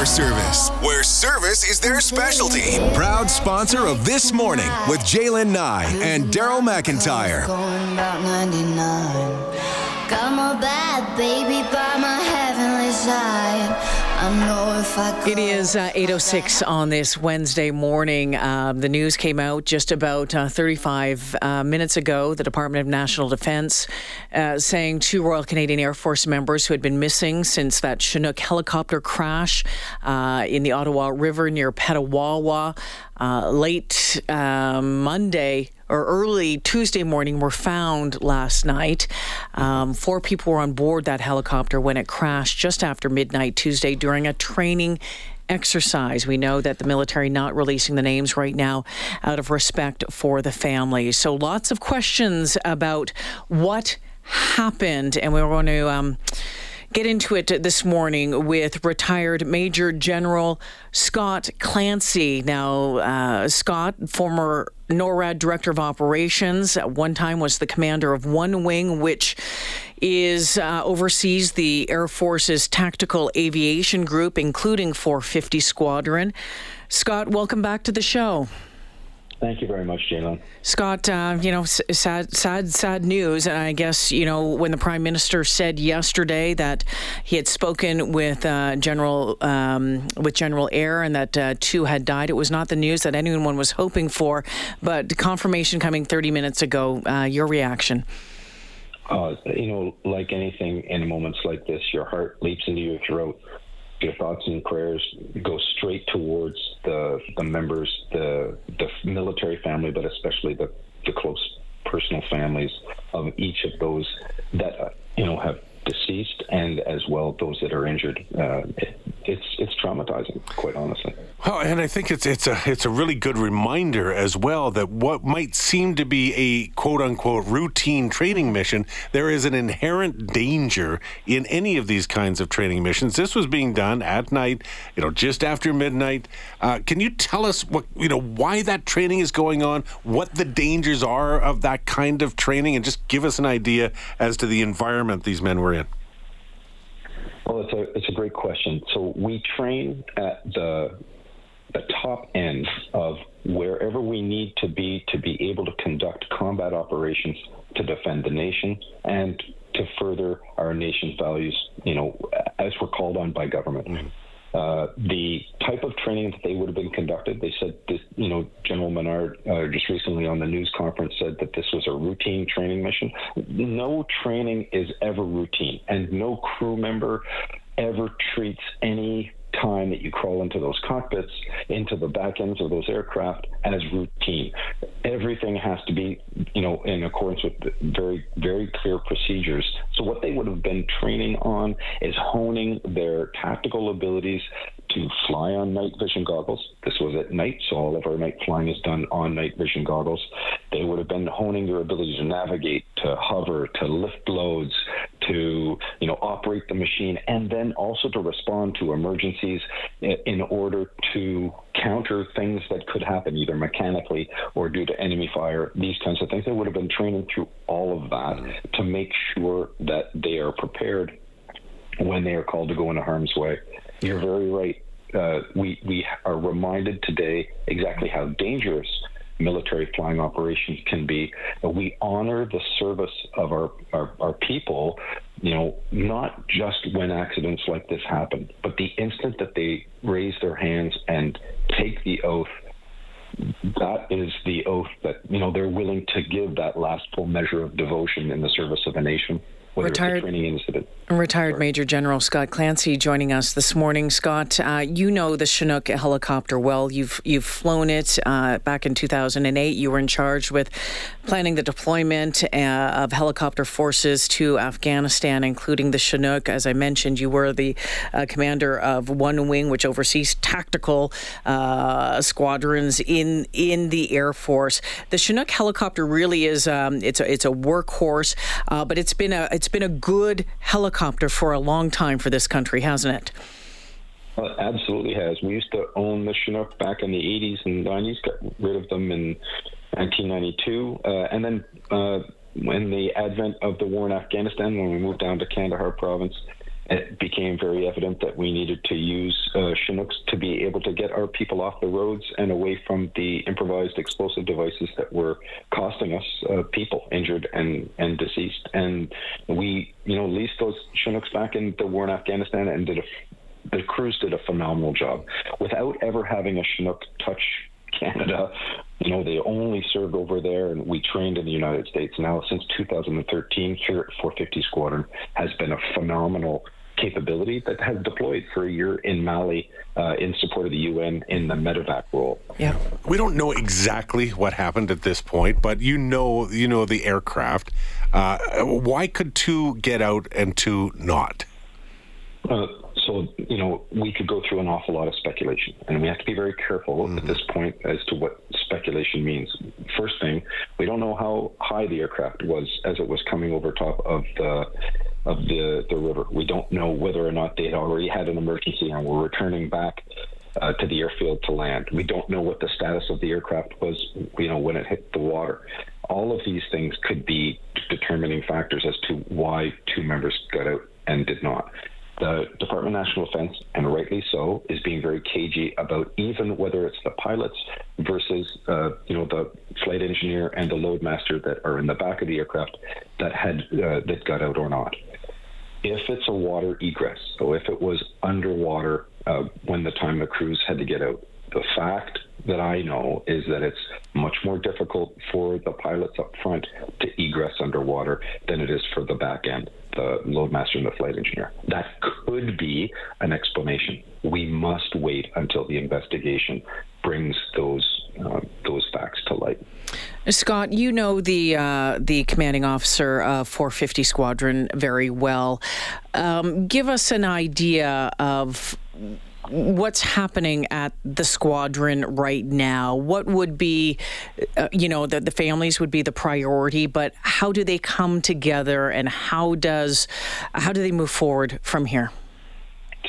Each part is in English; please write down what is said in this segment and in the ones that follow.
your service, where service is their specialty. Proud sponsor of This Morning with Jalen Nye and Daryl McIntyre. Going about 99. Got my bad baby by my heavenly side. It is uh, 8.06 on this Wednesday morning. Um, the news came out just about uh, 35 uh, minutes ago. The Department of National Defence uh, saying two Royal Canadian Air Force members who had been missing since that Chinook helicopter crash uh, in the Ottawa River near Petawawa uh, late Monday or early Tuesday morning were found last night. Um, four people were on board that helicopter when it crashed just after midnight Tuesday during a training exercise. We know that the military not releasing the names right now out of respect for the families. So lots of questions about what happened, and we're going to. Um, get into it this morning with retired Major General Scott Clancy. Now, uh, Scott, former NORAD Director of Operations, at one time was the commander of One Wing, which is uh, oversees the Air Force's tactical aviation group, including 450 Squadron. Scott, welcome back to the show. Thank you very much, Jalen. Scott, uh, you know, sad, sad, sad news. And I guess, you know, when the Prime Minister said yesterday that he had spoken with uh, General um, with General Eyre and that uh, two had died, it was not the news that anyone was hoping for. But confirmation coming 30 minutes ago. Uh, your reaction? Uh, you know, like anything in moments like this, your heart leaps into your throat. Your thoughts and prayers go straight towards the the members, the the military family, but especially the the close personal families of each of those that uh, you know have deceased, and as well those that are injured. Uh, it's it's traumatizing, quite honestly. Well, and I think it's it's a it's a really good reminder as well that what might seem to be a quote unquote routine training mission, there is an inherent danger in any of these kinds of training missions. This was being done at night, you know, just after midnight. Uh, can you tell us what you know why that training is going on, what the dangers are of that kind of training, and just give us an idea as to the environment these men were in? Well, it's a it's a great question. So we train at the the top end of wherever we need to be to be able to conduct combat operations to defend the nation and to further our nation's values. You know, as we're called on by government. Mm-hmm. Uh, the type of training that they would have been conducted, they said this, you know, General Menard uh, just recently on the news conference said that this was a routine training mission. No training is ever routine, and no crew member ever treats any time that you crawl into those cockpits, into the back ends of those aircraft as routine. Everything has to be, you know, in accordance with very, very clear procedures. So what they would have been training on is honing their tactical abilities to fly on night vision goggles. This was at night, so all of our night flying is done on night vision goggles. They would have been honing their ability to navigate, to hover, to lift loads, to you know operate the machine, and then also to respond to emergencies in order to counter things that could happen either mechanically or due to enemy fire. These kinds of things. They would have been training through all of that to make sure that they are prepared when they are called to go into harm's way. You're very right. Uh, we we are reminded today exactly how dangerous military flying operations can be. We honor the service of our, our, our people, you know, not just when accidents like this happen, but the instant that they raise their hands and take the oath. That is the oath that you know they're willing to give that last full measure of devotion in the service of a nation, Retired-. Retired Major General Scott Clancy joining us this morning. Scott, uh, you know the Chinook helicopter well. You've you've flown it uh, back in 2008. You were in charge with planning the deployment uh, of helicopter forces to Afghanistan, including the Chinook. As I mentioned, you were the uh, commander of One Wing, which oversees tactical uh, squadrons in in the Air Force. The Chinook helicopter really is um, it's a, it's a workhorse, uh, but it's been a it's been a good helicopter for a long time for this country, hasn't it? Well, it absolutely has. We used to own the Chinook back in the 80s and 90s, got rid of them in 1992. Uh, and then uh, when the advent of the war in Afghanistan, when we moved down to Kandahar province it became very evident that we needed to use uh, Chinooks to be able to get our people off the roads and away from the improvised explosive devices that were costing us uh, people injured and, and deceased. And we, you know, leased those Chinooks back in the war in Afghanistan and did a the crews did a phenomenal job without ever having a Chinook touch Canada. You know, they only served over there, and we trained in the United States. Now, since 2013, here at 450 Squadron has been a phenomenal capability that has deployed for a year in Mali uh, in support of the UN in the medevac role. Yeah, we don't know exactly what happened at this point, but you know, you know the aircraft. Uh, why could two get out and two not? Uh, so, you know, we could go through an awful lot of speculation, and we have to be very careful mm-hmm. at this point as to what speculation means. First thing, we don't know how high the aircraft was as it was coming over top of the of the the river. We don't know whether or not they had already had an emergency and were returning back uh, to the airfield to land. We don't know what the status of the aircraft was, you know, when it hit the water. All of these things could be determining factors as to why two members got out and did not the Department of National Defense, and rightly so, is being very cagey about even whether it's the pilots versus, uh, you know, the flight engineer and the loadmaster that are in the back of the aircraft that had uh, that got out or not. If it's a water egress, so if it was underwater uh, when the time the crews had to get out, the fact that I know is that it's much more difficult for the pilots up front to egress underwater than it is for the back end, the loadmaster and the flight engineer. That could be an explanation. We must wait until the investigation brings those uh, those facts to light. Scott, you know the uh, the commanding officer of 450 Squadron very well. Um, give us an idea of what's happening at the squadron right now? What would be, uh, you know, the, the families would be the priority, but how do they come together and how does, how do they move forward from here?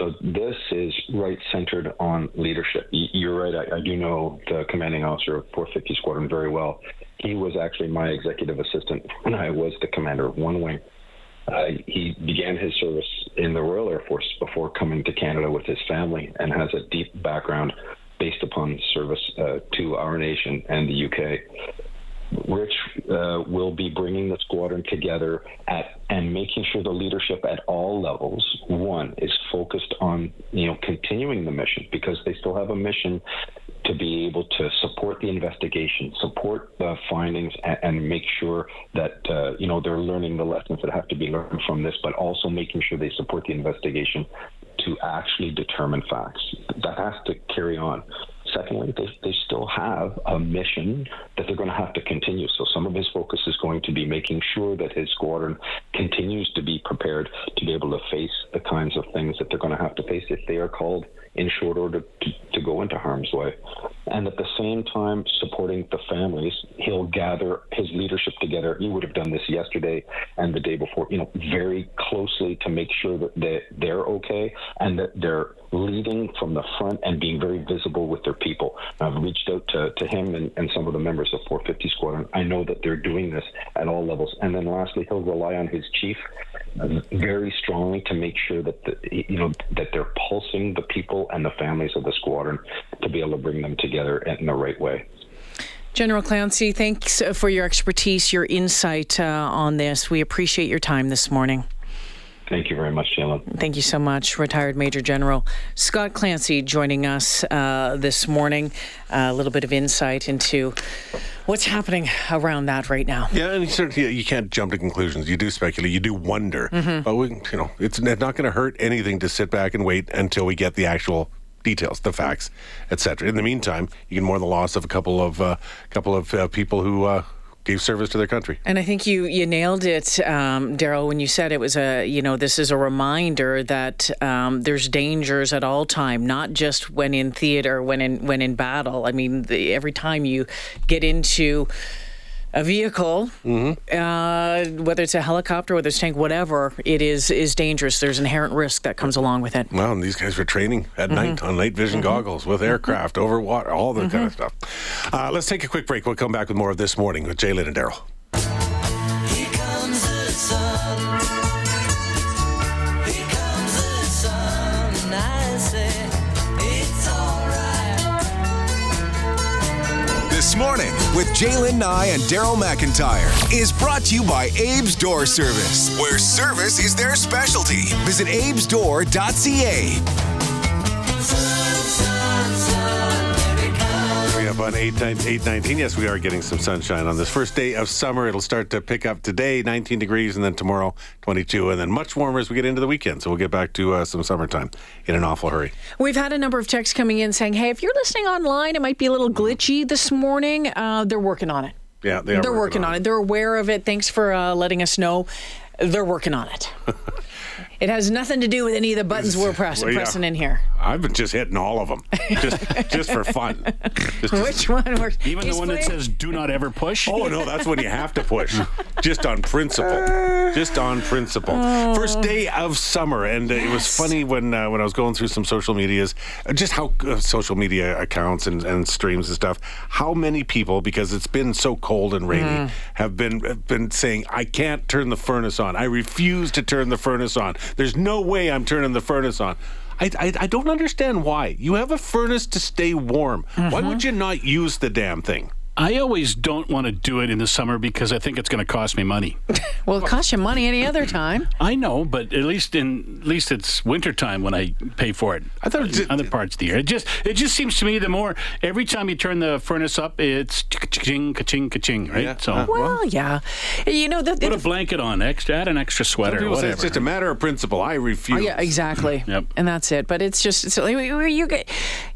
So this is right centered on leadership. You're right. I, I do know the commanding officer of 450 Squadron very well. He was actually my executive assistant when I was the commander of One Wing. Uh, he began his service in the Royal Air Force before coming to Canada with his family and has a deep background based upon service uh, to our nation and the UK. Rich uh, will be bringing the squadron together at and making sure the leadership at all levels, one, is focused on you know continuing the mission because they still have a mission to be able to support the investigation, support the findings, and, and make sure that uh, you know they're learning the lessons that have to be learned from this, but also making sure they support the investigation to actually determine facts. That has to carry on. Secondly, they, they still have a mission that they're going to have to continue. So some of his focus is going to be making sure that his squadron continues to be prepared to be able to face the kinds of things that they're going to have to face if they are called in short order to, to go into harm's way. And at the same time, supporting the families, he'll gather his leadership together. He would have done this yesterday and the day before, you know, very closely to make sure that they, they're okay and that they're leading from the front and being very visible with their people. I've reached out to, to him and, and some of the members of 450 Squadron. I know that they're doing this at all levels. And then lastly, he'll rely on his chief very strongly to make sure that the, you know that they're pulsing the people and the families of the squadron to be able to bring them together in the right way. General Clancy, thanks for your expertise, your insight uh, on this. We appreciate your time this morning. Thank you very much, Sheila. Thank you so much, retired Major General Scott Clancy, joining us uh, this morning. Uh, a little bit of insight into what's happening around that right now. Yeah, and certainly you can't jump to conclusions. You do speculate, you do wonder, mm-hmm. but we, you know, it's not going to hurt anything to sit back and wait until we get the actual details, the facts, etc. In the meantime, you can mourn the loss of a couple of uh, couple of uh, people who uh, gave service to their country. And I think you you nailed it, um, Daryl, when you said it was a you know this is a reminder that um, there's dangers at all time, not just when in theater, when in when in battle. I mean, the, every time you get into a vehicle, mm-hmm. uh, whether it's a helicopter, whether it's tank, whatever, it is is dangerous. There's inherent risk that comes along with it. Well, these guys were training at mm-hmm. night on night vision mm-hmm. goggles with aircraft over water, all that kind of mm-hmm. stuff. Uh, let's take a quick break. We'll come back with more of this morning with Jalen and Daryl. With Jaylen Nye and Daryl McIntyre is brought to you by Abe's Door Service, where service is their specialty. Visit abesdoor.ca. on 8, 819. Yes, we are getting some sunshine on this first day of summer. It'll start to pick up today, 19 degrees, and then tomorrow, 22, and then much warmer as we get into the weekend. So we'll get back to uh, some summertime in an awful hurry. We've had a number of texts coming in saying, hey, if you're listening online, it might be a little glitchy this morning. Uh, they're working on it. Yeah, they are They're working, on, it. They're aware of it. Thanks for uh, letting us know. They're working on it. it has nothing to do with any of the buttons we're press- Well, yeah. pressing in here. I've been just hitting all of them, just just for fun. Just to- Which one works? Even He's the one that says "Do not ever push." Oh no, that's when you have to push, just on principle, just on principle. First day of summer, and uh, it was funny when uh, when I was going through some social medias, uh, just how uh, social media accounts and, and streams and stuff. How many people, because it's been so cold and rainy, have been have been saying, "I can't turn the furnace on. I refuse to turn the furnace on. There's no way I'm turning the furnace on." I, I, I don't understand why. You have a furnace to stay warm. Why would mm-hmm. you not use the damn thing? I always don't want to do it in the summer because I think it's going to cost me money. Well, it costs you money any other time. I know, but at least in at least it's wintertime when I pay for it. I thought it other parts of the year. It just it just seems to me the more every time you turn the furnace up, it's ka-ching, ka-ching, ka-ching, right? Yeah. So Uh, Well, yeah. You know, the, put a blanket on, extra add an extra sweater, People say whatever. it's just a matter of principle. I refuse. Oh, yeah, exactly. Yep. And that's it. But it's just, it's, you, get-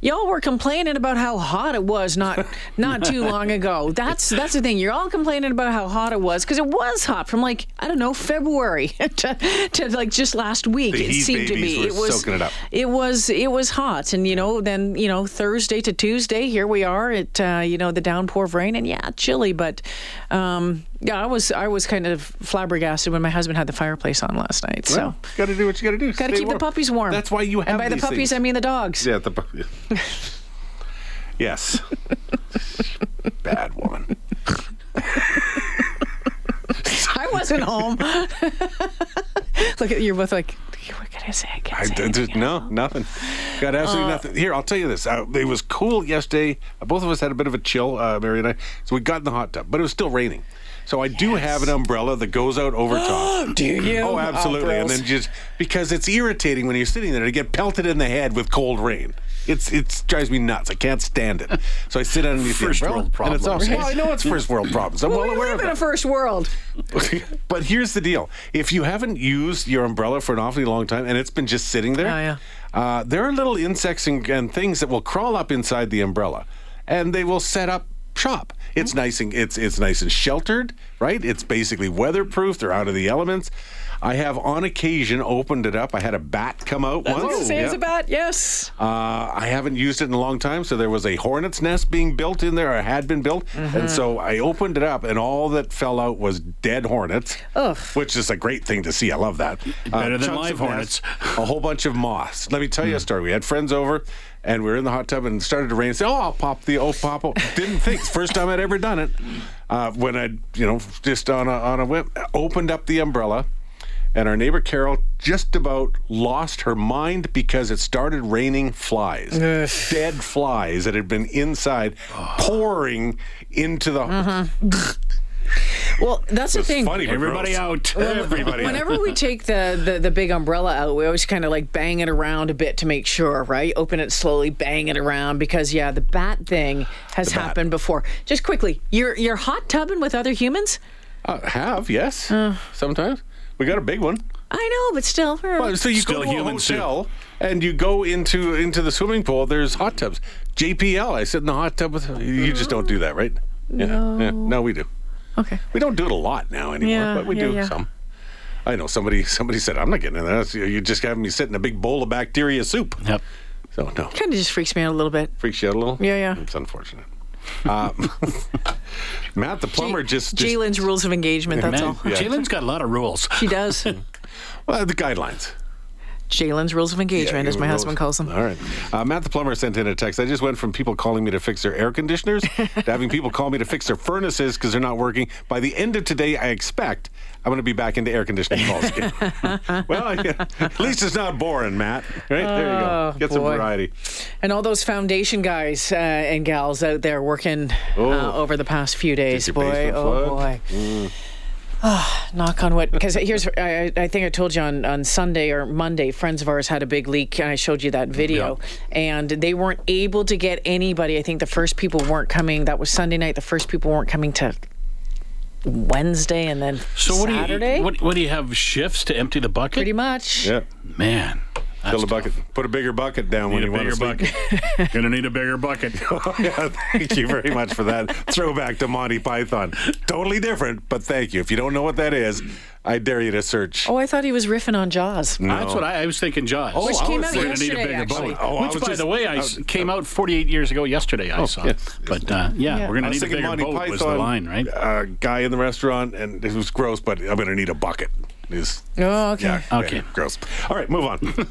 y'all were complaining about how hot it was not not too long ago. That's that's the thing. You're all complaining about how hot it was because it was hot from like I don't know February to, to like just last week. The it seemed to be. it was soaking it up. It was it was hot, and you know then you know Thursday to Tuesday here we are at uh, you know the downpour of rain and yeah chilly, but um, yeah I was I was kind of flabbergasted when my husband had the fireplace on last night. So. Well, got to do what you got to do. Got to keep warm. the puppies warm. That's why you have And by the puppies, things. I mean the dogs. Yeah, the pu- Yes. Bad woman. I wasn't home. Look at you're both like, what can I say? I can't I, say anything. no nothing. Got absolutely nothing. Here, I'll tell you this. Uh, it was cool yesterday. Uh, both of us had a bit of a chill, uh, Mary and I. So we got in the hot tub, but it was still raining. So I do have an umbrella that goes out over top. Oh, do you? Oh, absolutely. and then just because it's irritating when you're sitting there to get pelted in the head with cold rain. It's it drives me nuts. I can't stand it. So I sit underneath First the umbrella, world and it's problems. awesome. Well, I know it's first world problems. I'm well, we aware live of in a first world. but here's the deal: if you haven't used your umbrella for an awfully long time and it's been just sitting there, Oh, yeah. uh, there are little insects and, and things that will crawl up inside the umbrella, and they will set up shop. It's nice and it's it's nice and sheltered, right? It's basically weatherproof. They're out of the elements. I have on occasion opened it up. I had a bat come out I was once. going to say Yeah. a bat. Yes. Uh, I haven't used it in a long time, so there was a hornet's nest being built in there, or had been built, Mm-hmm. and so I opened it up, and all that fell out was dead hornets, Ugh. which is a great thing to see. I love that. Uh, Better than live hornets. nests, a whole bunch of moths. Let me tell Hmm. you a story. We had friends over, and we were in the hot tub, and it started to rain. Said, "Oh, I'll pop the oh pop." oh." Didn't think first time I'd ever done it. Uh, when I, you know, just on a on a whim, opened up the umbrella and our neighbor Carol just about lost her mind because it started raining flies, dead flies that had been inside, pouring into the. Mm-hmm. Well, that's the It's thing. funny, but Everybody gross. out. Everybody. out. Whenever we take the, the, the big umbrella out, we always kind of like bang it around a bit to make sure, right? Open it slowly, bang it around because yeah, the bat thing has bat. happened before. Just quickly, you're you're hot tubbing with other humans? Uh, have yes, sometimes we got a big one. I know, but still. Well, so you Still go to a human soup. and you go into into the swimming pool. There's hot tubs. JPL. I sit in the hot tub with. You just don't do that, right? Yeah. No. yeah. No, we do. okay. We don't do it a lot now anymore, Yeah, but we yeah, do yeah. some. I know somebody. Somebody said, "I'm not getting in that. You're just having me sit in a big bowl of bacteria soup." Yep. So no, Kind of just freaks me out a little bit. freaks you out a little. Yeah, yeah. It's unfortunate. Uh, Matt, the plumber, just, just Jalen's rules of engagement. That's Man, all. Jalen's got a lot of rules. She does. well, the guidelines. Jalen's rules of engagement, Yeah, as my rules. husband calls them. All right. Uh, Matt the plumber sent in a text. I just went from people calling me to fix their air conditioners to having people call me to fix their furnaces because they're not working. By the end of today, I expect I'm going to be back into air conditioning calls again. well, yeah, at least it's not boring, Matt. Right? there you go. Oh, Get some variety. And all those foundation guys uh, and gals out there working Oh. uh, over the past few days, boy, oh flood? boy. Ah, knock on wood. Because here's, I, I think I told you on, on Sunday or Monday, friends of ours had a big leak, and I showed you that video. And they weren't able to get anybody. I think the first people weren't coming. That was Sunday night. The first people weren't coming to Wednesday and then So what Saturday. do you what, what do you have shifts to empty the bucket? Pretty much. Yeah. Man, Fill that's a bucket. Put a bigger bucket down when Need a you want to bigger sleep. bucket. Gonna need a bigger bucket. Oh, yeah, thank you very much for that throwback to Monty Python. Totally different, but thank you. If you don't know what that is, I dare you to search. Oh, I thought he was riffing on Jaws. That's what I, I was thinking. Jaws. Oh, Which I came was out thinking I need a yesterday, bigger actually. bucket. Oh, Which, by just- the way, I, I s- was- came out 48 years ago yesterday. I Oh, saw. yes. But uh, yeah, Yeah. we're gonna I was need a bigger Monty boat. Python, Was the line right? uh, guy in the restaurant, and it was gross, but I'm going to need a bucket. Is Oh, okay. Okay. gross. All right, move on.